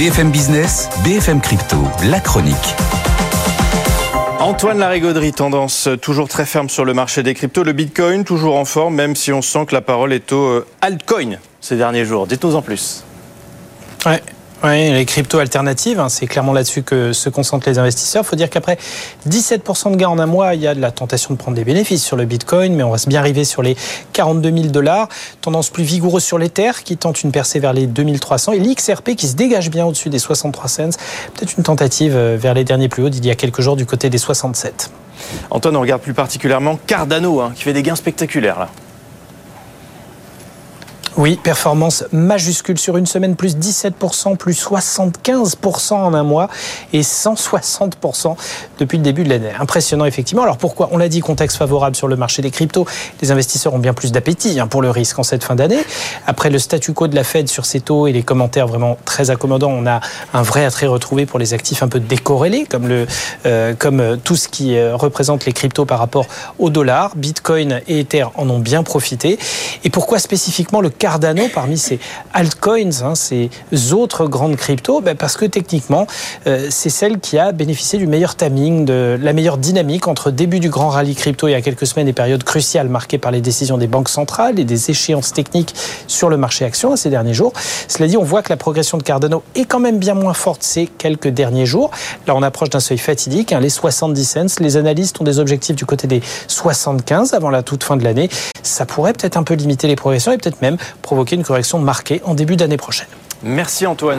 BFM Business, BFM Crypto, la chronique. Antoine Larigauderie, tendance toujours très ferme sur le marché des cryptos. Le Bitcoin toujours en forme, même si on sent que la parole est au euh, altcoin ces derniers jours. Dites-nous en plus. Ouais, oui, les cryptos alternatives, hein, c'est clairement là-dessus que se concentrent les investisseurs. Il faut dire qu'après 17% de gains en un mois, il y a de la tentation de prendre des bénéfices sur le Bitcoin, mais on reste bien arriver sur les 42 000 dollars. Tendance plus vigoureuse sur l'Ether qui tente une percée vers les 2300 et l'XRP qui se dégage bien au-dessus des 63 cents. Peut-être une tentative euh, vers les derniers plus hauts d'il y a quelques jours du côté des 67. Antoine, on regarde plus particulièrement Cardano, hein, qui fait des gains spectaculaires là. Oui, performance majuscule sur une semaine, plus 17%, plus 75% en un mois et 160% depuis le début de l'année. Impressionnant effectivement. Alors pourquoi On l'a dit, contexte favorable sur le marché des cryptos. Les investisseurs ont bien plus d'appétit hein, pour le risque en cette fin d'année. Après le statu quo de la Fed sur ces taux et les commentaires vraiment très accommodants, on a un vrai attrait retrouvé pour les actifs un peu décorrélés, comme, le, euh, comme euh, tout ce qui euh, représente les cryptos par rapport au dollar. Bitcoin et Ether en ont bien profité. Et pourquoi spécifiquement le Cardano parmi ces altcoins, hein, ces autres grandes cryptos ben Parce que techniquement, euh, c'est celle qui a bénéficié du meilleur timing, de la meilleure dynamique entre début du grand rallye crypto il y a quelques semaines et périodes cruciales marquées par les décisions des banques centrales et des échéances techniques sur le marché action ces derniers jours. Cela dit, on voit que la progression de Cardano est quand même bien moins forte ces quelques derniers jours. Là, on approche d'un seuil fatidique, hein, les 70 cents. Les analystes ont des objectifs du côté des 75 avant la toute fin de l'année. Ça pourrait peut-être un peu limiter les progressions et peut-être même provoquer une correction marquée en début d'année prochaine. Merci Antoine.